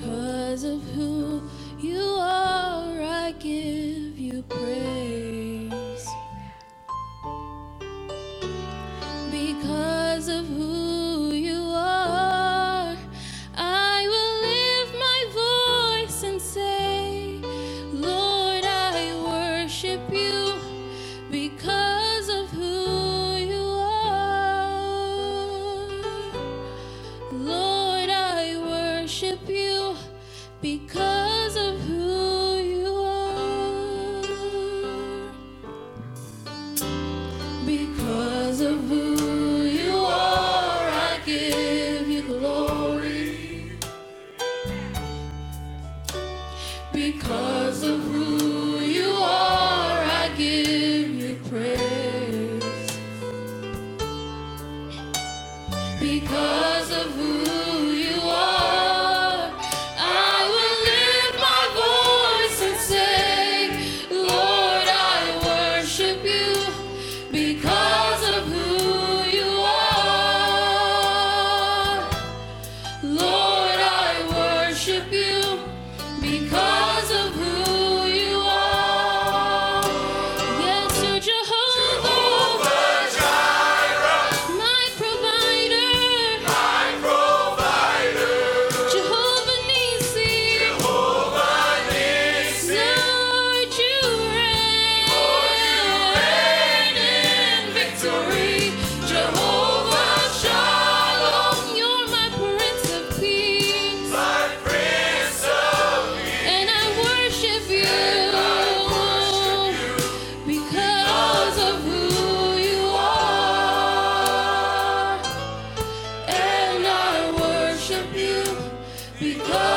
Cause of who you are, I give you praise. Because of who you are, I will lift my voice and say, Lord, I worship you. because because